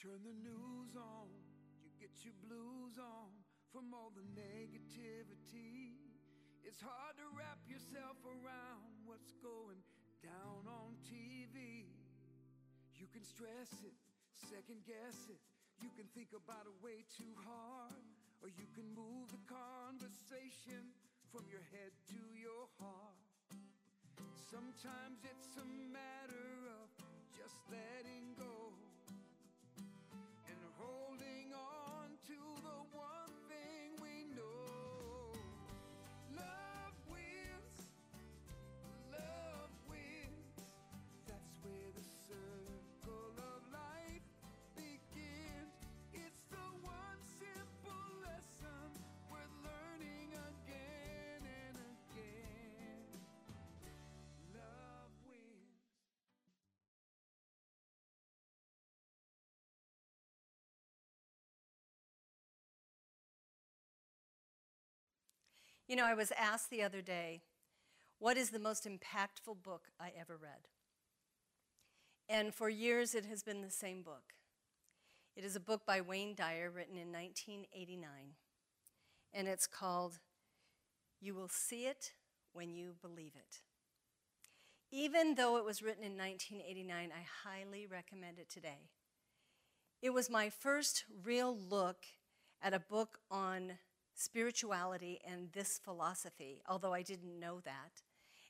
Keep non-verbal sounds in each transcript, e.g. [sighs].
turn the news on, you get your blues on from all the negativity. It's hard to wrap yourself around what's going down on TV. You can stress it, second guess it. You can think about it way too hard, or you can move the conversation from your head to your heart. Sometimes it's a matter of just letting go You know, I was asked the other day, what is the most impactful book I ever read? And for years, it has been the same book. It is a book by Wayne Dyer written in 1989, and it's called You Will See It When You Believe It. Even though it was written in 1989, I highly recommend it today. It was my first real look at a book on spirituality and this philosophy, although I didn't know that.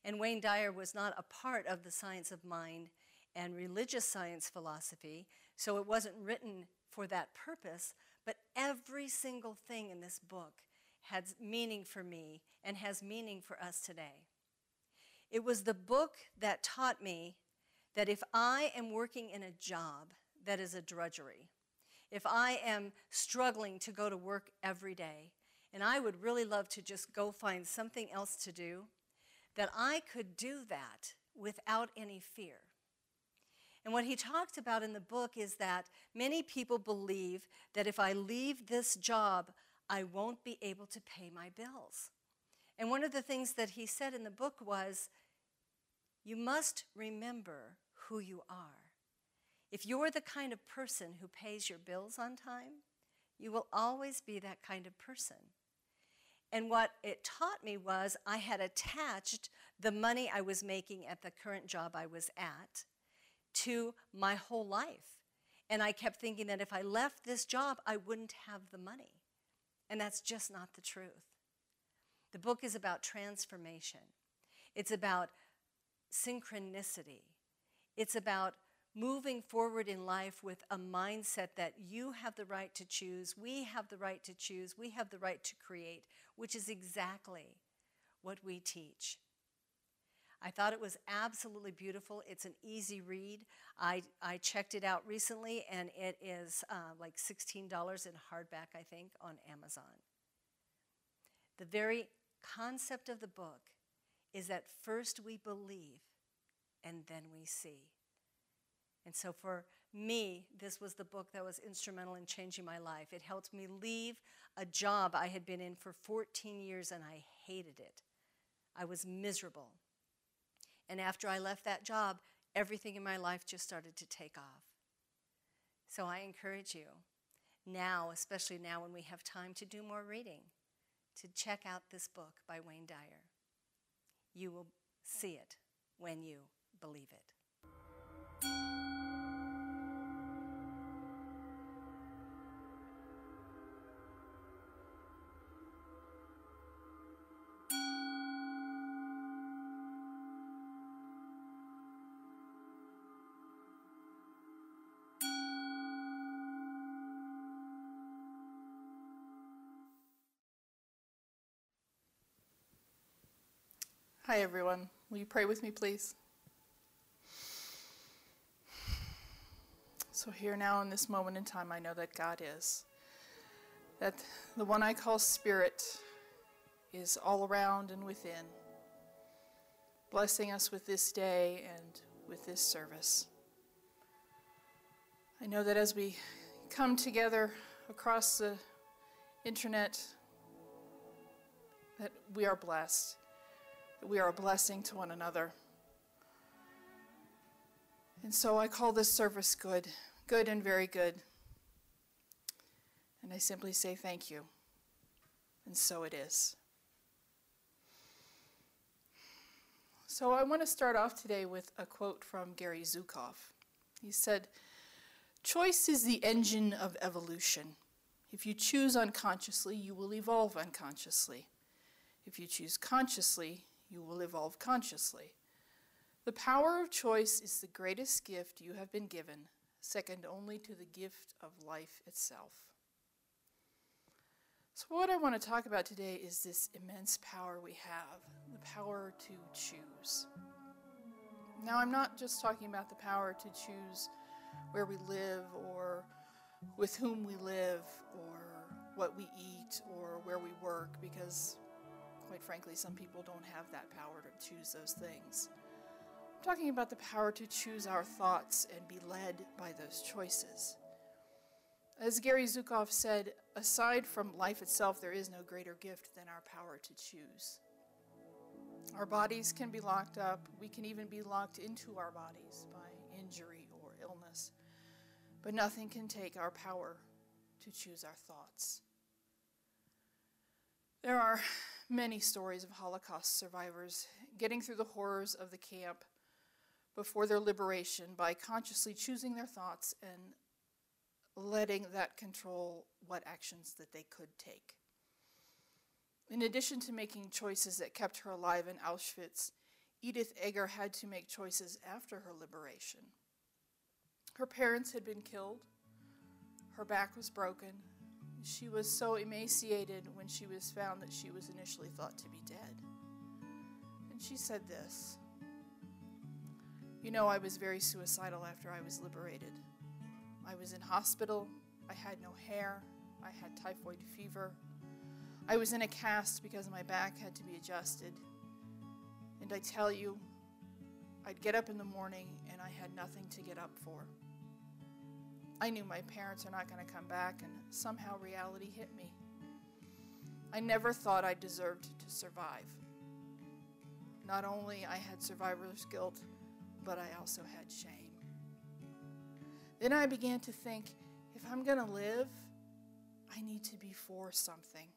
And Wayne Dyer was not a part of the science of mind and religious science philosophy, so it wasn't written for that purpose. But every single thing in this book has meaning for me and has meaning for us today. It was the book that taught me that if I am working in a job that is a drudgery, if I am struggling to go to work every day, and I would really love to just go find something else to do, that I could do that without any fear. And what he talked about in the book is that many people believe that if I leave this job, I won't be able to pay my bills. And one of the things that he said in the book was, you must remember who you are. If you're the kind of person who pays your bills on time, you will always be that kind of person. And what it taught me was I had attached the money I was making at the current job I was at to my whole life. And I kept thinking that if I left this job, I wouldn't have the money. And that's just not the truth. The book is about transformation, it's about synchronicity, it's about moving forward in life with a mindset that you have the right to choose, we have the right to choose, we have the right to create, which is exactly what we teach. I thought it was absolutely beautiful. It's an easy read. I, I checked it out recently, and it is uh, like $16 in hardback, I think, on Amazon. The very concept of the book is that first we believe and then we see. And so for me, this was the book that was instrumental in changing my life. It helped me leave a job I had been in for 14 years and I hated it. I was miserable. And after I left that job, everything in my life just started to take off. So I encourage you now, especially now when we have time to do more reading, to check out this book by Wayne Dyer. You will see it when you believe it. Hi, everyone. Will you pray with me, please? So, here now in this moment in time, I know that God is. That the one I call Spirit is all around and within, blessing us with this day and with this service. I know that as we come together across the internet, that we are blessed we are a blessing to one another. And so I call this service good, good and very good, And I simply say thank you. And so it is. So I want to start off today with a quote from Gary Zukav. He said, Choice is the engine of evolution. If you choose unconsciously, you will evolve unconsciously. If you choose consciously, you will evolve consciously. The power of choice is the greatest gift you have been given, second only to the gift of life itself. So, what I want to talk about today is this immense power we have the power to choose. Now, I'm not just talking about the power to choose where we live or with whom we live or what we eat or where we work, because quite frankly, some people don't have that power to choose those things. I'm talking about the power to choose our thoughts and be led by those choices. As Gary Zukav said, aside from life itself, there is no greater gift than our power to choose. Our bodies can be locked up. We can even be locked into our bodies by injury or illness. But nothing can take our power to choose our thoughts. There are many stories of Holocaust survivors getting through the horrors of the camp before their liberation by consciously choosing their thoughts and letting that control what actions that they could take. In addition to making choices that kept her alive in Auschwitz, Edith Eger had to make choices after her liberation. Her parents had been killed, her back was broken. She was so emaciated when she was found that she was initially thought to be dead. And she said this You know, I was very suicidal after I was liberated. I was in hospital, I had no hair, I had typhoid fever. I was in a cast because my back had to be adjusted. And I tell you, I'd get up in the morning and I had nothing to get up for. I knew my parents are not going to come back, and somehow reality hit me. I never thought I deserved to survive. Not only I had survivor's guilt, but I also had shame. Then I began to think if I'm going to live, I need to be for something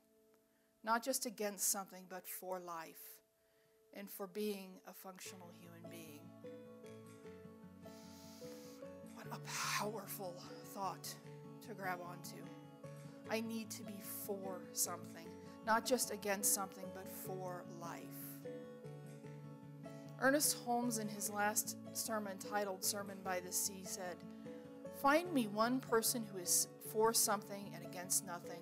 not just against something, but for life and for being a functional human being. A powerful thought to grab onto. I need to be for something, not just against something, but for life. Ernest Holmes, in his last sermon titled Sermon by the Sea, said, Find me one person who is for something and against nothing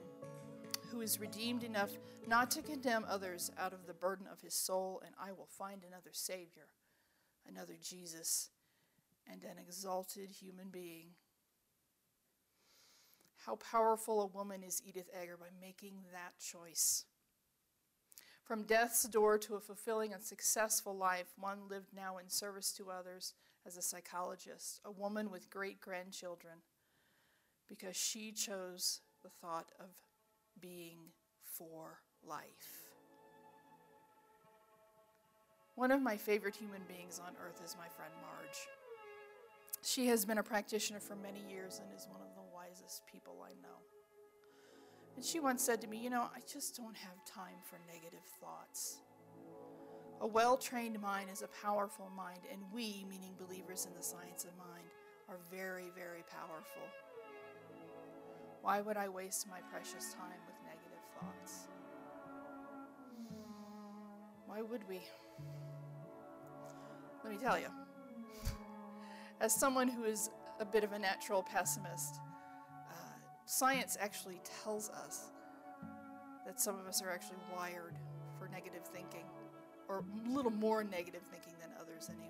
who is redeemed enough not to condemn others out of the burden of his soul, and I will find another Savior, another Jesus, and an exalted human being. How powerful a woman is Edith Eger by making that choice. From death's door to a fulfilling and successful life, one lived now in service to others as a psychologist, a woman with great grandchildren, because she chose the thought of being for life. One of my favorite human beings on earth is my friend Marge. She has been a practitioner for many years and is one of the wisest people I know. And she once said to me, You know, I just don't have time for negative thoughts. A well trained mind is a powerful mind, and we, meaning believers in the science of mind, are very, very powerful. Why would I waste my precious time with negative thoughts? Why would we? Let me tell you. As someone who is a bit of a natural pessimist, uh, science actually tells us that some of us are actually wired for negative thinking, or a little more negative thinking than others, anyway.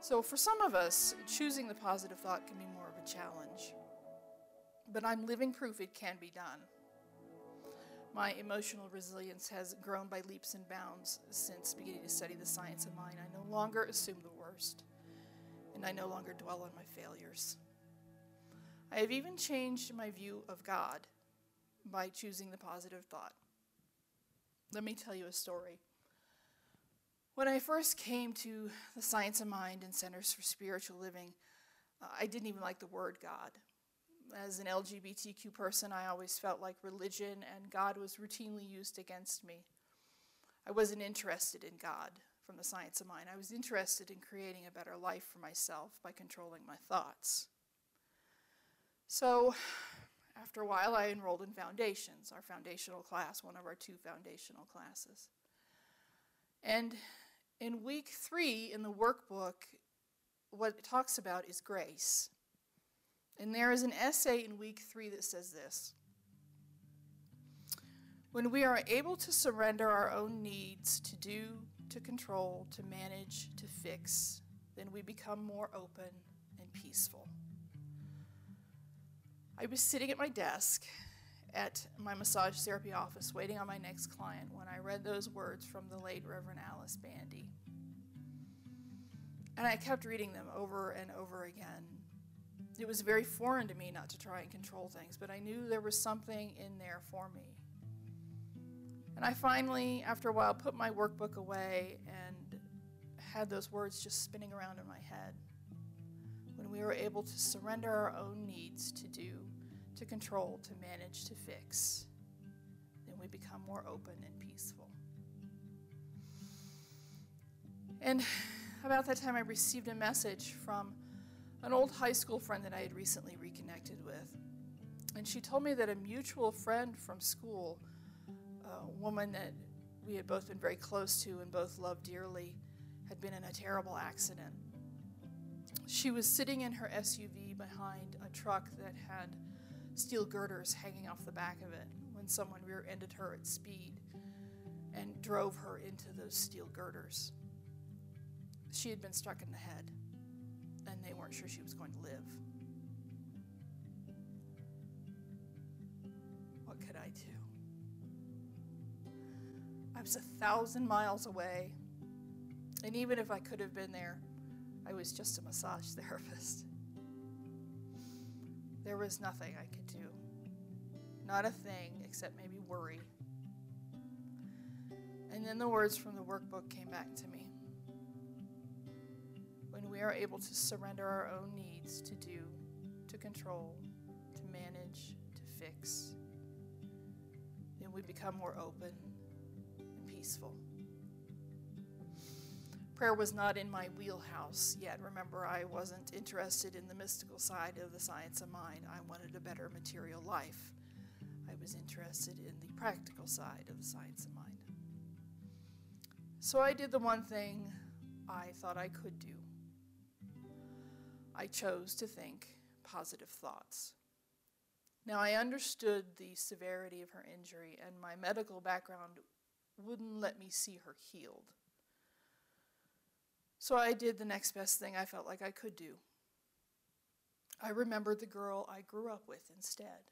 So, for some of us, choosing the positive thought can be more of a challenge but I'm living proof it can be done. My emotional resilience has grown by leaps and bounds since beginning to study the science of mind. I no longer assume the worst, and I no longer dwell on my failures. I have even changed my view of God by choosing the positive thought. Let me tell you a story. When I first came to the Science of Mind and Centers for Spiritual Living, uh, I didn't even like the word God. as an LGBTQ person, I always felt like religion and God was routinely used against me. I wasn't interested in God from the science of mind. I was interested in creating a better life for myself by controlling my thoughts. So, after a while, I enrolled in foundations, our foundational class, one of our two foundational classes. And in week three in the workbook, what it talks about is grace. And there is an essay in week three that says this When we are able to surrender our own needs to do, to control, to manage, to fix, then we become more open and peaceful. I was sitting at my desk at my massage therapy office waiting on my next client when I read those words from the late Reverend Alice Bandy. And I kept reading them over and over again. It was very foreign to me not to try and control things, but I knew there was something in there for me. And I finally, after a while, put my workbook away and had those words just spinning around in my head. When we were able to surrender our own needs to do, to control, to manage, to fix, then we become more open and peaceful. And about that time, I received a message from an old high school friend that I had recently reconnected with. And she told me that a mutual friend from school, a woman that we had both been very close to and both loved dearly, had been in a terrible accident. She was sitting in her SUV behind a truck that had steel girders hanging off the back of it when someone rear ended her at speed and drove her into those steel girders. She had been struck in the head, and they weren't sure she was going to live. What could I do? I was a thousand miles away, and even if I could have been there, I was just a massage [laughs] therapist. There was nothing I could do. Not a thing except maybe worry. And then the words from the workbook came back to me When we are able to surrender our own needs to do, to control, to manage, to fix, then we become more open peaceful. Prayer was not in my wheelhouse yet. Remember, I wasn't interested in the mystical side of the science of mind. I wanted a better material life. I was interested in the practical side of the science of mind. So I did the one thing I thought I could do. I chose to think positive thoughts. Now, I understood the severity of her injury, and my medical background wouldn't let me see her healed. So I did the next best thing I felt like I could do. I remembered the girl I grew up with instead.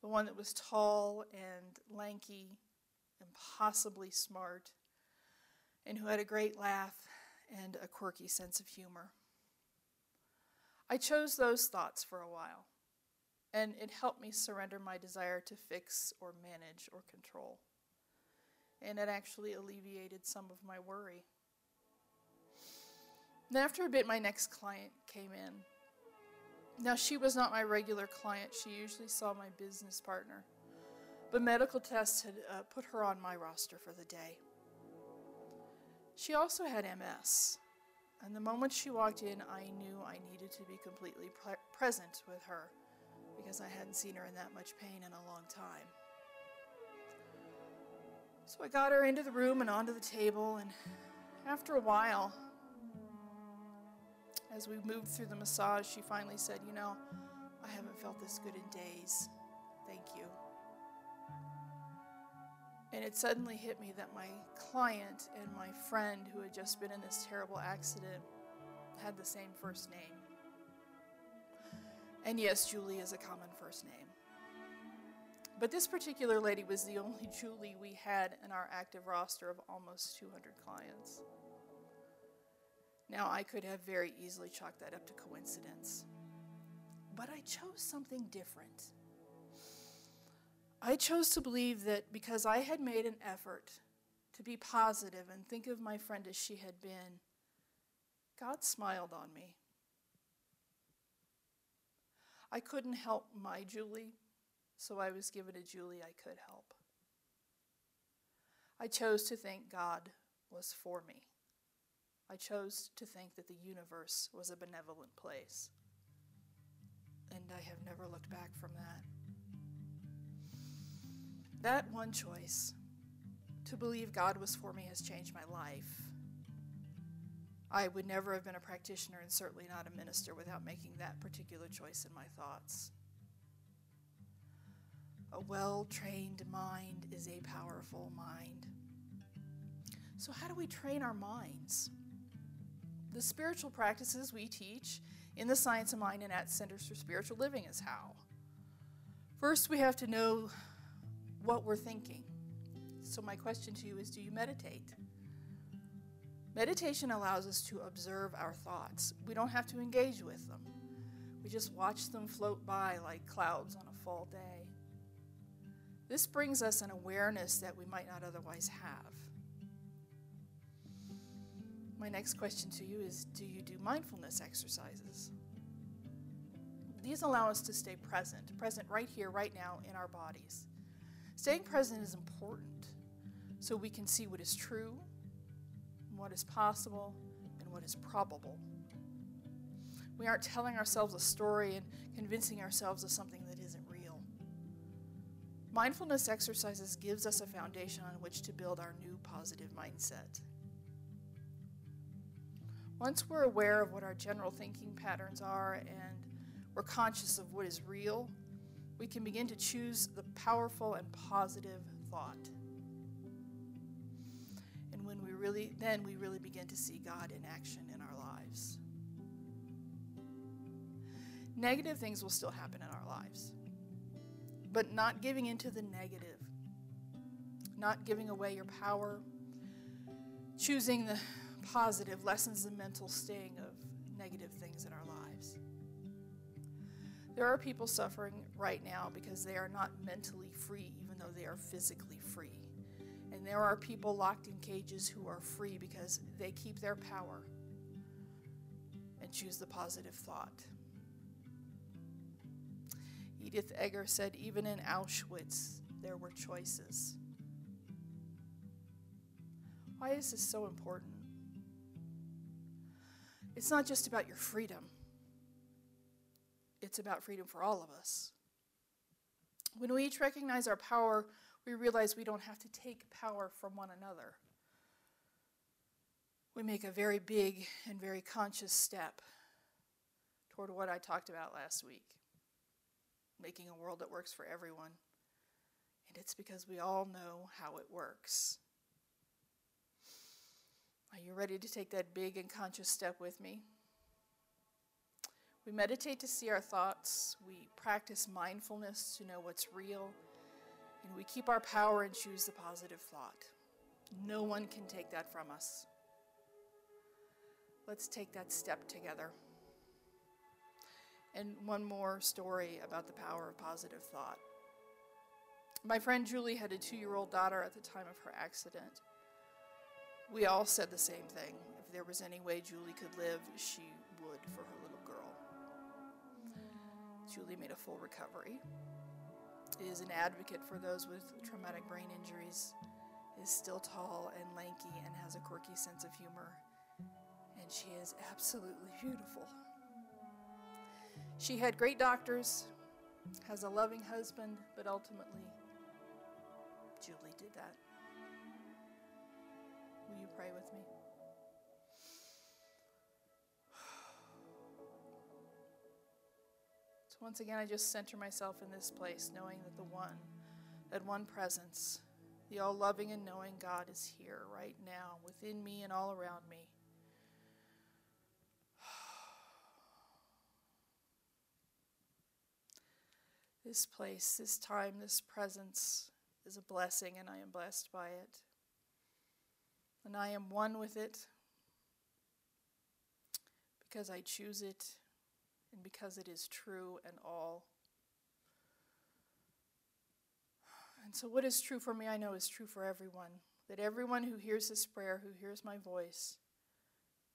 The one that was tall and lanky, impossibly smart, and who had a great laugh and a quirky sense of humor. I chose those thoughts for a while, and it helped me surrender my desire to fix or manage or control. And it actually alleviated some of my worry. And after a bit, my next client came in. Now, she was not my regular client, she usually saw my business partner. But medical tests had uh, put her on my roster for the day. She also had MS, and the moment she walked in, I knew I needed to be completely pre- present with her because I hadn't seen her in that much pain in a long time. So I got her into the room and onto the table, and after a while, as we moved through the massage, she finally said, You know, I haven't felt this good in days. Thank you. And it suddenly hit me that my client and my friend who had just been in this terrible accident had the same first name. And yes, Julie is a common first name. But this particular lady was the only Julie we had in our active roster of almost 200 clients. Now, I could have very easily chalked that up to coincidence, but I chose something different. I chose to believe that because I had made an effort to be positive and think of my friend as she had been, God smiled on me. I couldn't help my Julie, so I was given a Julie I could help. I chose to think God was for me. I chose to think that the universe was a benevolent place. And I have never looked back from that. That one choice, to believe God was for me, has changed my life. I would never have been a practitioner and certainly not a minister without making that particular choice in my thoughts. A well trained mind is a powerful mind. So, how do we train our minds? The spiritual practices we teach in the Science of Mind and at Centers for Spiritual Living is how. First, we have to know what we're thinking. So, my question to you is do you meditate? Meditation allows us to observe our thoughts. We don't have to engage with them, we just watch them float by like clouds on a fall day. This brings us an awareness that we might not otherwise have. My next question to you is Do you do mindfulness exercises? These allow us to stay present, present right here, right now in our bodies. Staying present is important so we can see what is true, what is possible, and what is probable. We aren't telling ourselves a story and convincing ourselves of something that isn't. Mindfulness exercises gives us a foundation on which to build our new positive mindset. Once we're aware of what our general thinking patterns are and we're conscious of what is real, we can begin to choose the powerful and positive thought. And when we really then we really begin to see God in action in our lives. Negative things will still happen in our lives. But not giving into the negative, not giving away your power, choosing the positive lessens the mental sting of negative things in our lives. There are people suffering right now because they are not mentally free, even though they are physically free. And there are people locked in cages who are free because they keep their power and choose the positive thought. Edith Eger said, even in Auschwitz, there were choices. Why is this so important? It's not just about your freedom, it's about freedom for all of us. When we each recognize our power, we realize we don't have to take power from one another. We make a very big and very conscious step toward what I talked about last week making a world that works for everyone. And it's because we all know how it works. Are you ready to take that big and conscious step with me? We meditate to see our thoughts, we practice mindfulness to know what's real, and we keep our power and choose the positive thought. No one can take that from us. Let's take that step together. And one more story about the power of positive thought. My friend Julie had a two year old daughter at the time of her accident. We all said the same thing. If there was any way Julie could live, she would for her little girl. Julie made a full recovery. Is an advocate for those with traumatic brain injuries, is still tall and lanky and has a quirky sense of humor. And she is absolutely beautiful. She had great doctors, has a loving husband, but ultimately, Julie did that. Will you pray with me? [sighs] So, once again, I just center myself in this place, knowing that the one, that one presence, the all loving and knowing God is here right now, within me and all around me. This place, this time, this presence is a blessing, and I am blessed by it and I am one with it because I choose it and because it is true and all. And so, what is true for me, I know is true for everyone. That everyone who hears this prayer, who hears my voice,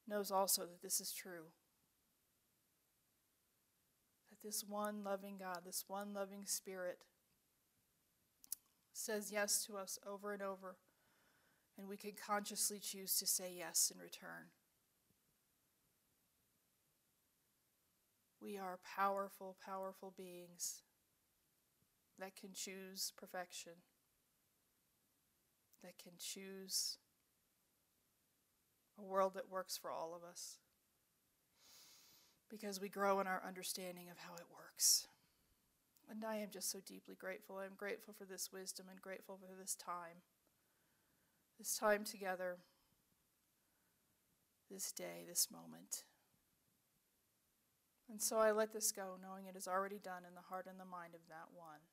knows also that this is true. This one loving God, this one loving Spirit, says yes to us over and over, and we can consciously choose to say yes in return. We are powerful, powerful beings that can choose perfection, that can choose a world that works for all of us. Because we grow in our understanding of how it works. And I am just so deeply grateful. I'm grateful for this wisdom and grateful for this time. This time together, this day, this moment. And so I let this go, knowing it is already done in the heart and the mind of that one.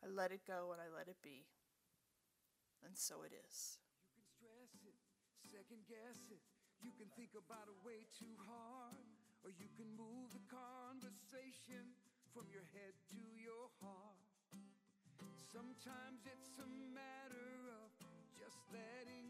I let it go and I let it be. And so it is. You can stress it, second guess it. You can think about it way too hard, or you can move the conversation from your head to your heart. Sometimes it's a matter of just letting